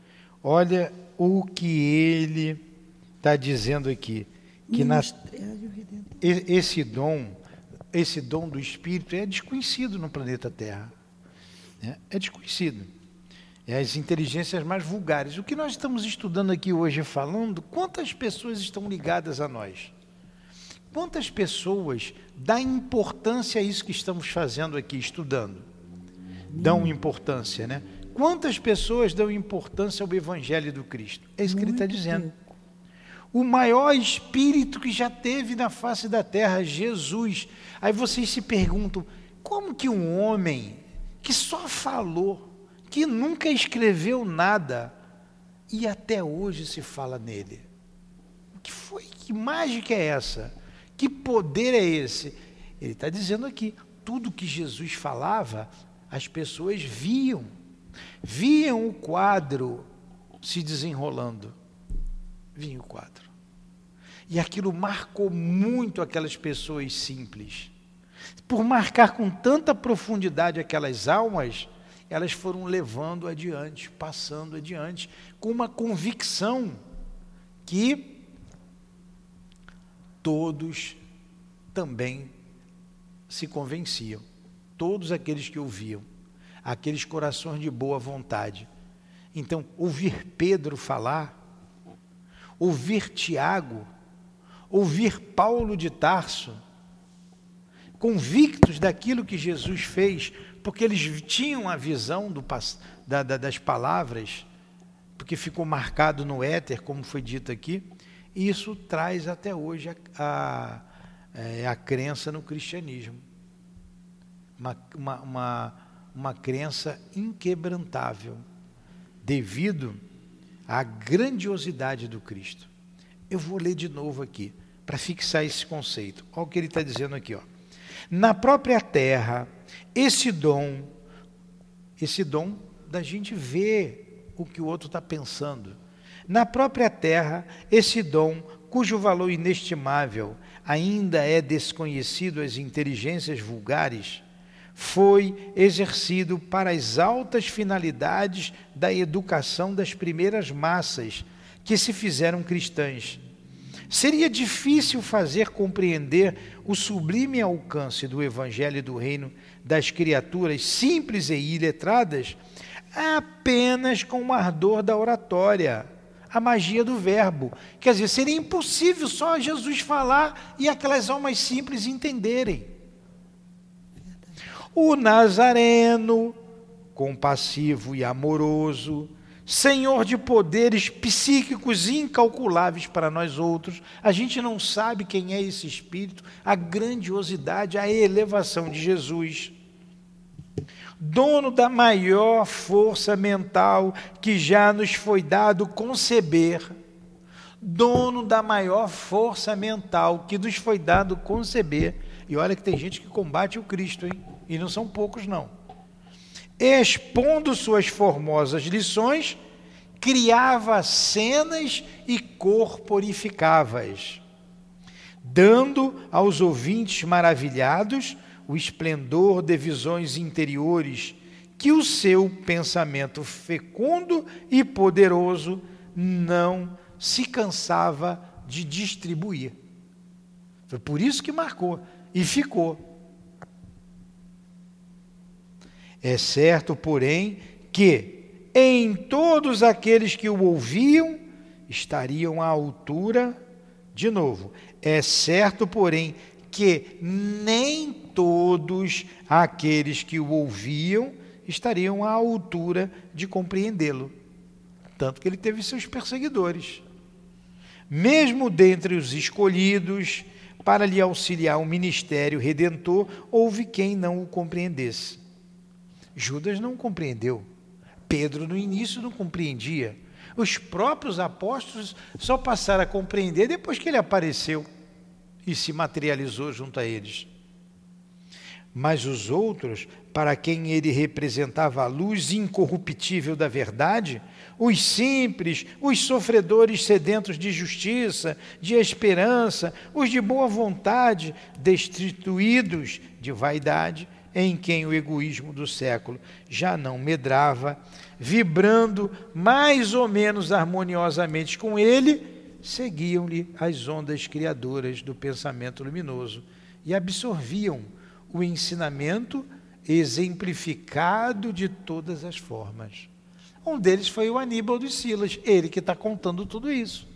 A: Olha o que ele está dizendo aqui. Que esse dom, esse dom do Espírito é desconhecido no planeta Terra. É, é desconhecido. É as inteligências mais vulgares. O que nós estamos estudando aqui hoje falando, quantas pessoas estão ligadas a nós? Quantas pessoas dão importância a isso que estamos fazendo aqui, estudando? Dão importância, né? Quantas pessoas dão importância ao Evangelho do Cristo? É isso que ele está dizendo. O maior espírito que já teve na face da terra, Jesus. Aí vocês se perguntam: como que um homem que só falou, que nunca escreveu nada, e até hoje se fala nele? O que foi? Que mágica é essa? Que poder é esse? Ele está dizendo aqui: tudo que Jesus falava as pessoas viam, viam o quadro se desenrolando. Vinha o quadro. E aquilo marcou muito aquelas pessoas simples. Por marcar com tanta profundidade aquelas almas, elas foram levando adiante, passando adiante, com uma convicção que todos também se convenciam todos aqueles que ouviam, aqueles corações de boa vontade. Então, ouvir Pedro falar, ouvir Tiago, ouvir Paulo de Tarso, convictos daquilo que Jesus fez, porque eles tinham a visão do, da, da, das palavras, porque ficou marcado no éter, como foi dito aqui, e isso traz até hoje a, a, é, a crença no cristianismo uma, uma, uma, uma crença inquebrantável, devido à grandiosidade do Cristo. Eu vou ler de novo aqui, para fixar esse conceito. Olha o que ele está dizendo aqui. Ó. Na própria terra, esse dom, esse dom da gente ver o que o outro está pensando. Na própria terra, esse dom, cujo valor inestimável ainda é desconhecido às inteligências vulgares, foi exercido para as altas finalidades da educação das primeiras massas que se fizeram cristãs. Seria difícil fazer compreender o sublime alcance do Evangelho do Reino das criaturas simples e iletradas apenas com o ardor da oratória, a magia do verbo. Quer dizer, seria impossível só Jesus falar e aquelas almas simples entenderem. O Nazareno, compassivo e amoroso, Senhor de poderes psíquicos incalculáveis para nós outros, a gente não sabe quem é esse Espírito, a grandiosidade, a elevação de Jesus. Dono da maior força mental que já nos foi dado conceber, dono da maior força mental que nos foi dado conceber. E olha que tem gente que combate o Cristo, hein? E não são poucos, não. Expondo suas formosas lições, criava cenas e corporificava-as, dando aos ouvintes maravilhados o esplendor de visões interiores que o seu pensamento fecundo e poderoso não se cansava de distribuir. Foi por isso que marcou e ficou. É certo, porém, que em todos aqueles que o ouviam estariam à altura, de novo, é certo, porém, que nem todos aqueles que o ouviam estariam à altura de compreendê-lo. Tanto que ele teve seus perseguidores. Mesmo dentre os escolhidos, para lhe auxiliar o ministério redentor, houve quem não o compreendesse. Judas não compreendeu. Pedro, no início, não compreendia. Os próprios apóstolos só passaram a compreender depois que ele apareceu e se materializou junto a eles. Mas os outros, para quem ele representava a luz incorruptível da verdade, os simples, os sofredores sedentos de justiça, de esperança, os de boa vontade, destituídos de vaidade, em quem o egoísmo do século já não medrava, vibrando mais ou menos harmoniosamente com ele, seguiam-lhe as ondas criadoras do pensamento luminoso e absorviam o ensinamento exemplificado de todas as formas. Um deles foi o Aníbal dos Silas, ele que está contando tudo isso.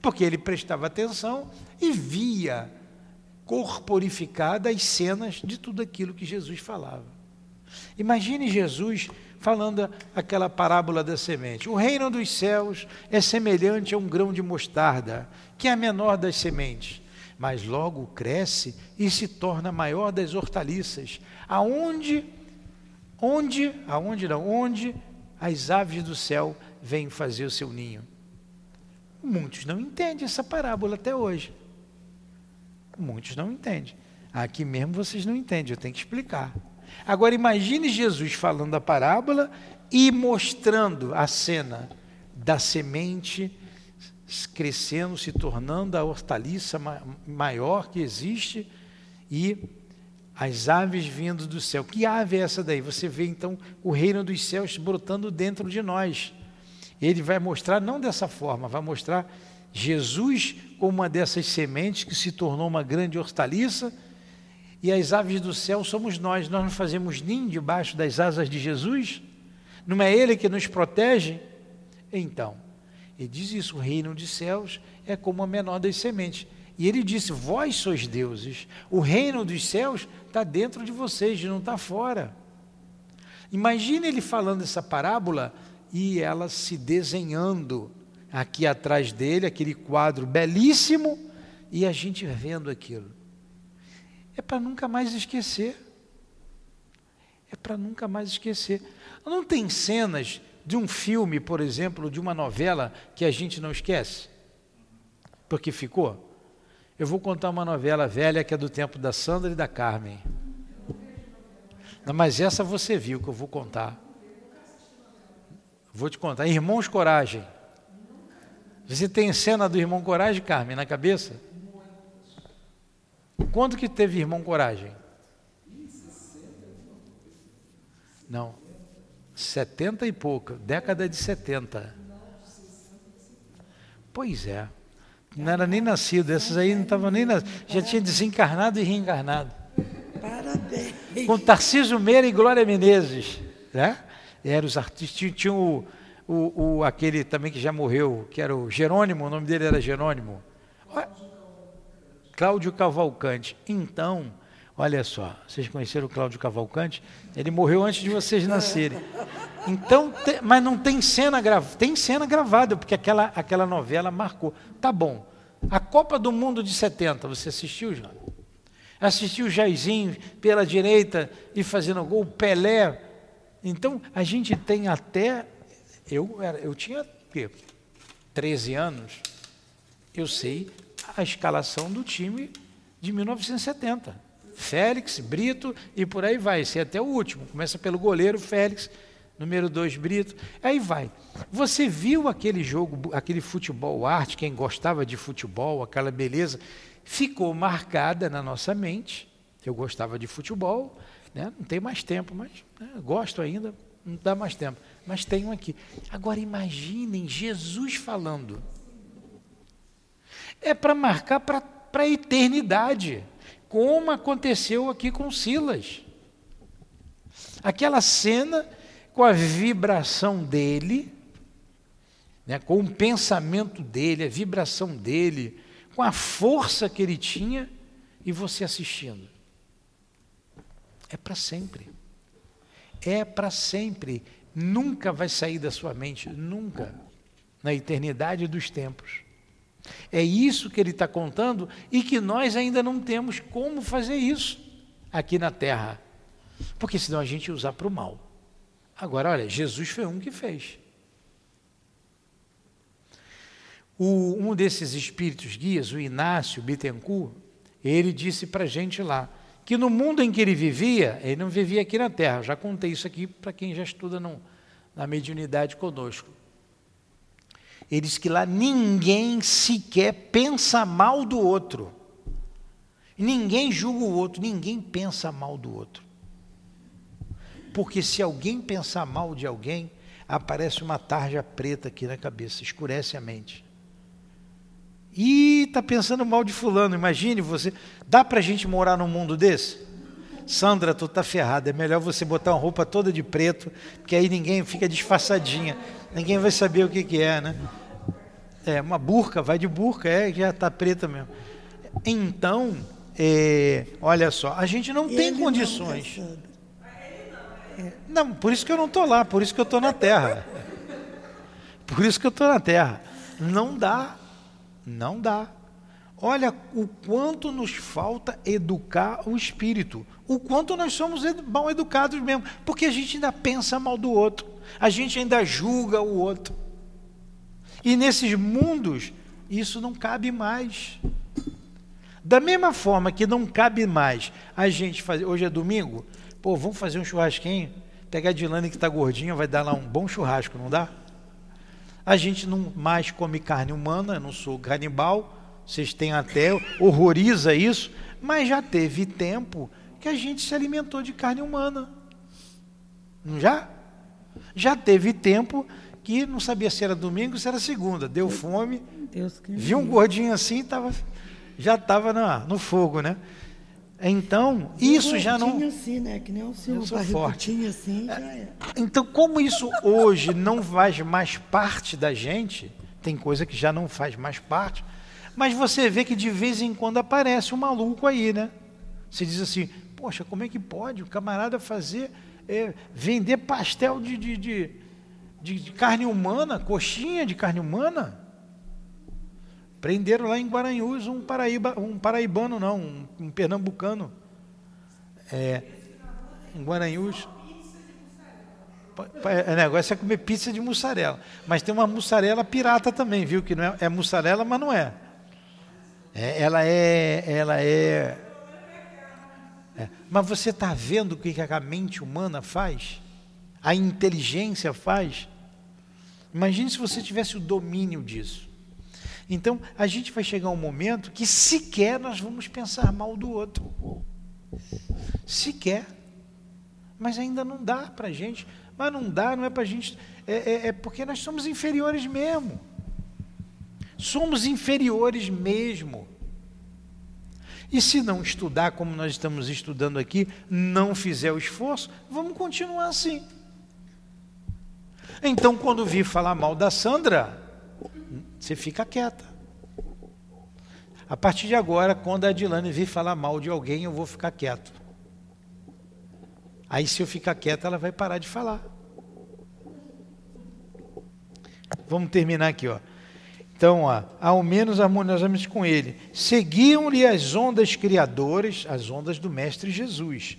A: Porque ele prestava atenção e via corporificada as cenas de tudo aquilo que Jesus falava. Imagine Jesus falando aquela parábola da semente. O reino dos céus é semelhante a um grão de mostarda, que é a menor das sementes, mas logo cresce e se torna maior das hortaliças, aonde onde, aonde não, onde as aves do céu vêm fazer o seu ninho. Muitos não entendem essa parábola até hoje. Muitos não entendem. Aqui mesmo vocês não entendem, eu tenho que explicar. Agora imagine Jesus falando a parábola e mostrando a cena da semente crescendo, se tornando a hortaliça maior que existe e as aves vindo do céu. Que ave é essa daí? Você vê então o reino dos céus brotando dentro de nós. Ele vai mostrar não dessa forma, vai mostrar Jesus como uma dessas sementes que se tornou uma grande hortaliça, e as aves do céu somos nós. Nós não fazemos ninho debaixo das asas de Jesus? Não é Ele que nos protege? Então, ele diz isso: o reino dos céus é como a menor das sementes. E ele disse: Vós sois deuses, o reino dos céus está dentro de vocês, não está fora. Imagine ele falando essa parábola e ela se desenhando aqui atrás dele, aquele quadro belíssimo, e a gente vendo aquilo. É para nunca mais esquecer. É para nunca mais esquecer. Não tem cenas de um filme, por exemplo, de uma novela que a gente não esquece? Porque ficou? Eu vou contar uma novela velha que é do tempo da Sandra e da Carmen. Não, mas essa você viu que eu vou contar. Vou te contar. Irmãos Coragem. Você tem cena do Irmão Coragem, Carmen, na cabeça? Quando que teve Irmão Coragem? Não. 70 e pouco, década de 70. Pois é. Não era nem nascido, esses aí não estavam nem nascidos. Já tinha desencarnado e reencarnado.
B: Parabéns.
A: Com Tarcísio Meira e Glória Menezes. Né? Eram os artistas. Tinha, tinha o, o, o, aquele também que já morreu, que era o Jerônimo, o nome dele era Jerônimo. Cláudio Cavalcante. Então, olha só, vocês conheceram o Cláudio Cavalcante? Ele morreu antes de vocês nascerem. Então, te, mas não tem cena gravada, tem cena gravada, porque aquela, aquela novela marcou. Tá bom. A Copa do Mundo de 70, você assistiu já? Assistiu o Jairzinho pela direita e fazendo gol, Pelé. Então, a gente tem até. Eu, eu tinha quê? 13 anos. Eu sei a escalação do time de 1970. Félix, Brito e por aí vai. É até o último. Começa pelo goleiro Félix, número 2 Brito. Aí vai. Você viu aquele jogo, aquele futebol arte, quem gostava de futebol, aquela beleza, ficou marcada na nossa mente. Eu gostava de futebol, né? não tem mais tempo, mas né? gosto ainda, não dá mais tempo. Mas tenho aqui. Agora imaginem Jesus falando é para marcar para a eternidade, como aconteceu aqui com Silas. Aquela cena com a vibração dele, né, com o pensamento dele, a vibração dele, com a força que ele tinha, e você assistindo. É para sempre. É para sempre. Nunca vai sair da sua mente, nunca. Na eternidade dos tempos. É isso que ele está contando e que nós ainda não temos como fazer isso aqui na terra. Porque senão a gente usar para o mal. Agora, olha, Jesus foi um que fez. O, um desses espíritos guias, o Inácio Bittencourt, ele disse para a gente lá que no mundo em que ele vivia, ele não vivia aqui na Terra, já contei isso aqui para quem já estuda no, na mediunidade conosco. Ele diz que lá ninguém sequer pensa mal do outro. Ninguém julga o outro, ninguém pensa mal do outro. Porque se alguém pensar mal de alguém, aparece uma tarja preta aqui na cabeça, escurece a mente. E está pensando mal de fulano, imagine você. Dá para a gente morar num mundo desse? Sandra, tu tá ferrada, é melhor você botar uma roupa toda de preto, porque aí ninguém fica disfarçadinha, ninguém vai saber o que, que é, né? É, uma burca, vai de burca, é, já está preta mesmo. Então, é, olha só, a gente não tem condições. Não, não, por isso que eu não estou lá, por isso que eu estou na terra. Por isso que eu estou na terra. Não dá, não dá. Olha o quanto nos falta educar o espírito, o quanto nós somos mal educados mesmo, porque a gente ainda pensa mal do outro, a gente ainda julga o outro. E nesses mundos, isso não cabe mais. Da mesma forma que não cabe mais a gente fazer. Hoje é domingo, pô, vamos fazer um churrasquinho. Pegar a Dilane que está gordinha, vai dar lá um bom churrasco, não dá? A gente não mais come carne humana, eu não sou canibal, vocês têm até, horroriza isso, mas já teve tempo que a gente se alimentou de carne humana. Não já? Já teve tempo que não sabia se era domingo ou se era segunda. Deu fome, viu um gordinho assim, tava, já estava no fogo, né? Então, isso já não.
B: assim, né? Que nem o seu
A: forte.
B: assim, já
A: é. Então, como isso hoje não faz mais parte da gente, tem coisa que já não faz mais parte, mas você vê que de vez em quando aparece um maluco aí, né? Você diz assim, poxa, como é que pode o camarada fazer, é, vender pastel de, de, de de, de carne humana, coxinha de carne humana. Prenderam lá em Guaranhus um, paraíba, um paraibano, não, um, um pernambucano. É, em Guaranhus. O negócio é comer pizza de mussarela. Mas tem uma mussarela pirata também, viu? Que não é, é mussarela, mas não é. é ela é. Ela é, é. Mas você está vendo o que a mente humana faz? a inteligência faz. Imagine se você tivesse o domínio disso. Então, a gente vai chegar um momento que sequer nós vamos pensar mal do outro. Sequer. Mas ainda não dá para a gente. Mas não dá, não é para a gente. É, é, é porque nós somos inferiores mesmo. Somos inferiores mesmo. E se não estudar como nós estamos estudando aqui, não fizer o esforço, vamos continuar assim. Então, quando vir falar mal da Sandra, você fica quieta. A partir de agora, quando a Adilane vir falar mal de alguém, eu vou ficar quieto. Aí, se eu ficar quieto, ela vai parar de falar. Vamos terminar aqui, ó. Então, ó, ao menos harmoniosamente com ele. Seguiam-lhe as ondas criadoras, as ondas do Mestre Jesus,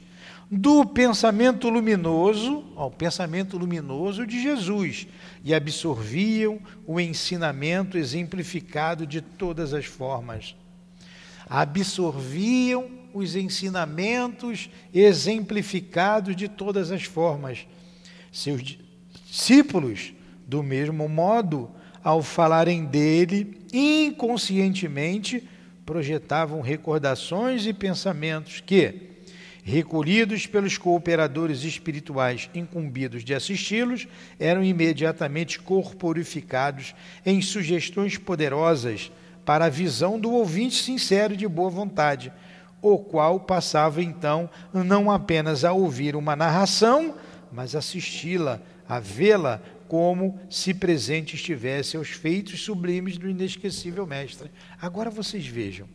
A: do pensamento luminoso, ó, o pensamento luminoso de Jesus, e absorviam o ensinamento exemplificado de todas as formas. Absorviam os ensinamentos exemplificados de todas as formas. Seus discípulos, do mesmo modo, ao falarem dele, inconscientemente projetavam recordações e pensamentos que, recolhidos pelos cooperadores espirituais incumbidos de assisti-los, eram imediatamente corporificados em sugestões poderosas para a visão do ouvinte sincero e de boa vontade, o qual passava então não apenas a ouvir uma narração, mas assisti-la, a vê-la como se presente estivesse aos feitos sublimes do inesquecível Mestre. Agora vocês vejam,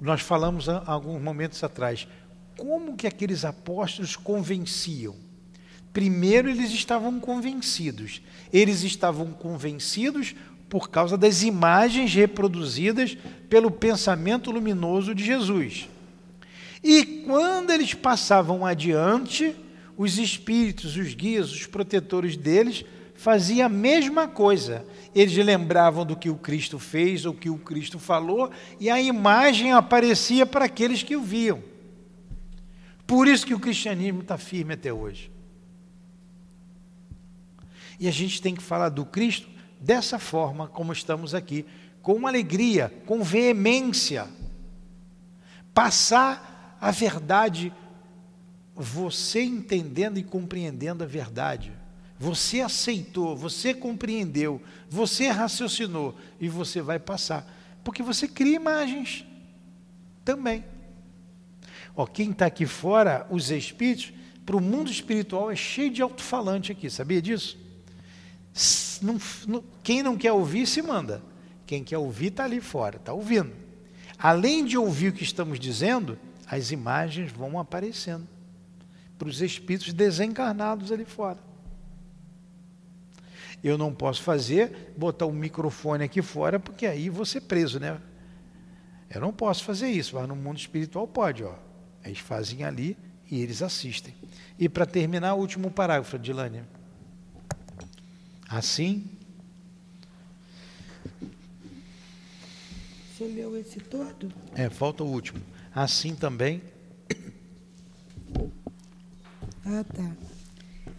A: nós falamos há alguns momentos atrás, como que aqueles apóstolos convenciam? Primeiro, eles estavam convencidos. Eles estavam convencidos por causa das imagens reproduzidas pelo pensamento luminoso de Jesus. E quando eles passavam adiante, os espíritos, os guias, os protetores deles faziam a mesma coisa. Eles lembravam do que o Cristo fez ou que o Cristo falou e a imagem aparecia para aqueles que o viam. Por isso que o cristianismo está firme até hoje. E a gente tem que falar do Cristo dessa forma como estamos aqui, com alegria, com veemência. Passar a verdade você entendendo e compreendendo a verdade. Você aceitou, você compreendeu, você raciocinou e você vai passar. Porque você cria imagens também. Ó, quem está aqui fora, os espíritos, para o mundo espiritual é cheio de alto-falante aqui, sabia disso? Não, não, quem não quer ouvir, se manda. Quem quer ouvir está ali fora, está ouvindo. Além de ouvir o que estamos dizendo, as imagens vão aparecendo para os espíritos desencarnados ali fora. Eu não posso fazer, botar um microfone aqui fora, porque aí vou ser preso, né? Eu não posso fazer isso, mas no mundo espiritual pode, ó. Eles fazem ali e eles assistem. E para terminar, o último parágrafo, Dilane. Assim.
B: Você leu esse todo?
A: É, falta o último. Assim também
B: ah, tá.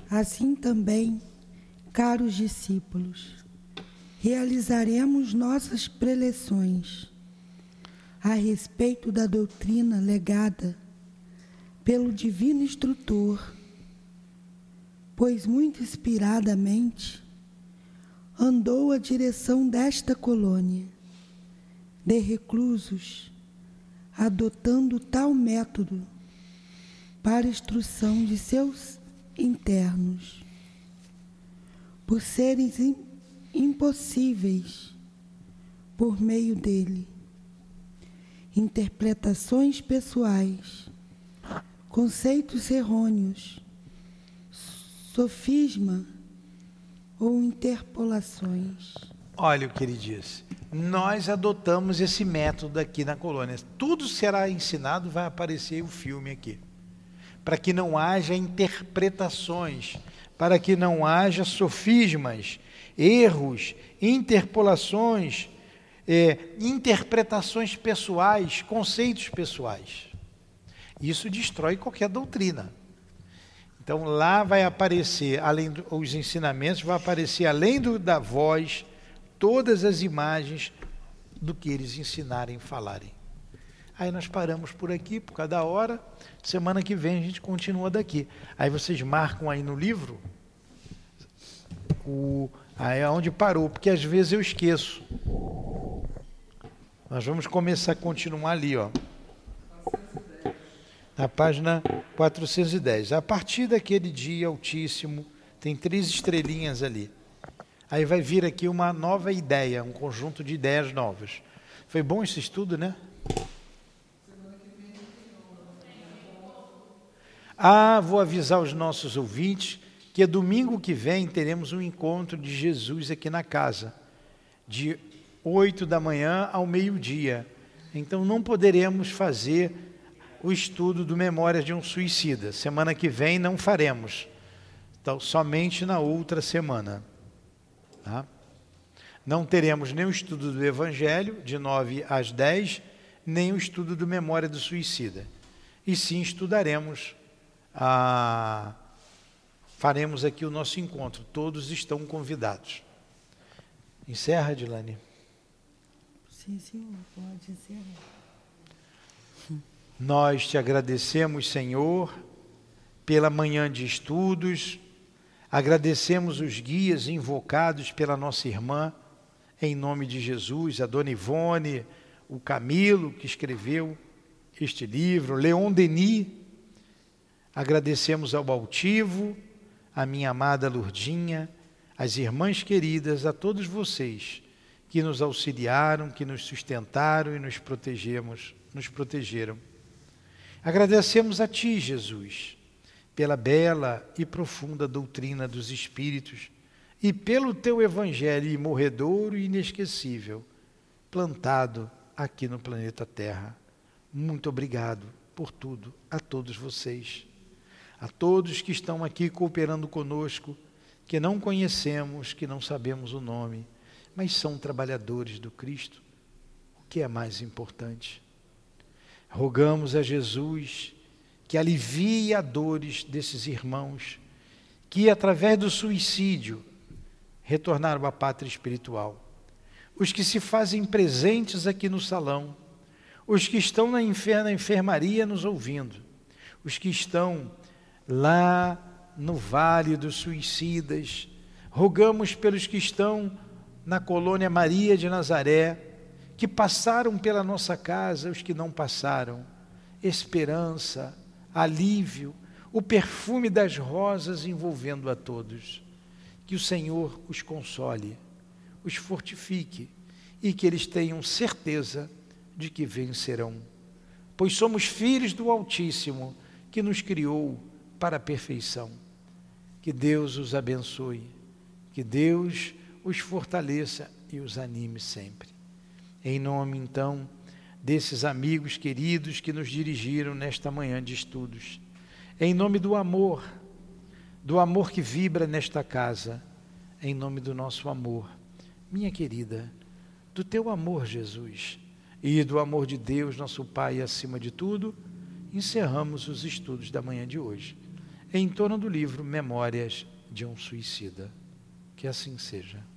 B: Assim também, caros discípulos, realizaremos nossas preleções a respeito da doutrina legada pelo Divino Instrutor, pois muito inspiradamente andou a direção desta colônia de reclusos, adotando tal método para instrução de seus internos, por seres impossíveis por meio dele. Interpretações pessoais, conceitos errôneos, sofisma ou interpolações.
A: Olha o que ele diz. Nós adotamos esse método aqui na colônia. Tudo será ensinado, vai aparecer o filme aqui para que não haja interpretações, para que não haja sofismas, erros, interpolações, é, interpretações pessoais, conceitos pessoais. Isso destrói qualquer doutrina. Então lá vai aparecer, além dos ensinamentos, vai aparecer além do, da voz, todas as imagens do que eles ensinarem falarem. Aí nós paramos por aqui, por cada hora. Semana que vem a gente continua daqui. Aí vocês marcam aí no livro o, aí é onde parou, porque às vezes eu esqueço. Nós vamos começar a continuar ali, ó. Na página 410. A partir daquele dia altíssimo, tem três estrelinhas ali. Aí vai vir aqui uma nova ideia, um conjunto de ideias novas. Foi bom esse estudo, né? Ah, vou avisar os nossos ouvintes que domingo que vem teremos um encontro de Jesus aqui na casa, de 8 da manhã ao meio-dia. Então não poderemos fazer o estudo do Memórias de um Suicida. Semana que vem não faremos. Então, somente na outra semana. Tá? Não teremos nem o estudo do Evangelho, de 9 às 10, nem o estudo do Memória do Suicida. E sim estudaremos, a... faremos aqui o nosso encontro. Todos estão convidados. Encerra, Dilane.
B: Sim, senhor, pode encerrar.
A: Nós te agradecemos, Senhor, pela manhã de estudos, Agradecemos os guias invocados pela nossa irmã, em nome de Jesus, a Dona Ivone, o Camilo, que escreveu este livro, Leon Denis. Agradecemos ao Altivo, a minha amada Lurdinha, as irmãs queridas, a todos vocês que nos auxiliaram, que nos sustentaram e nos protegemos, nos protegeram. Agradecemos a Ti, Jesus pela bela e profunda doutrina dos Espíritos e pelo teu Evangelho imorredouro e inesquecível, plantado aqui no planeta Terra. Muito obrigado por tudo a todos vocês, a todos que estão aqui cooperando conosco, que não conhecemos, que não sabemos o nome, mas são trabalhadores do Cristo, o que é mais importante. Rogamos a Jesus que alivie a dores desses irmãos que, através do suicídio, retornaram à pátria espiritual. Os que se fazem presentes aqui no salão, os que estão na, na enfermaria nos ouvindo, os que estão lá no vale dos suicidas, rogamos pelos que estão na colônia Maria de Nazaré, que passaram pela nossa casa, os que não passaram, esperança, alívio, o perfume das rosas envolvendo a todos. Que o Senhor os console, os fortifique e que eles tenham certeza de que vencerão. Pois somos filhos do Altíssimo que nos criou para a perfeição. Que Deus os abençoe, que Deus os fortaleça e os anime sempre. Em nome, então, desses amigos queridos que nos dirigiram nesta manhã de estudos. Em nome do amor, do amor que vibra nesta casa, em nome do nosso amor, minha querida, do teu amor, Jesus, e do amor de Deus, nosso Pai, acima de tudo, encerramos os estudos da manhã de hoje, em torno do livro Memórias de um Suicida. Que assim seja.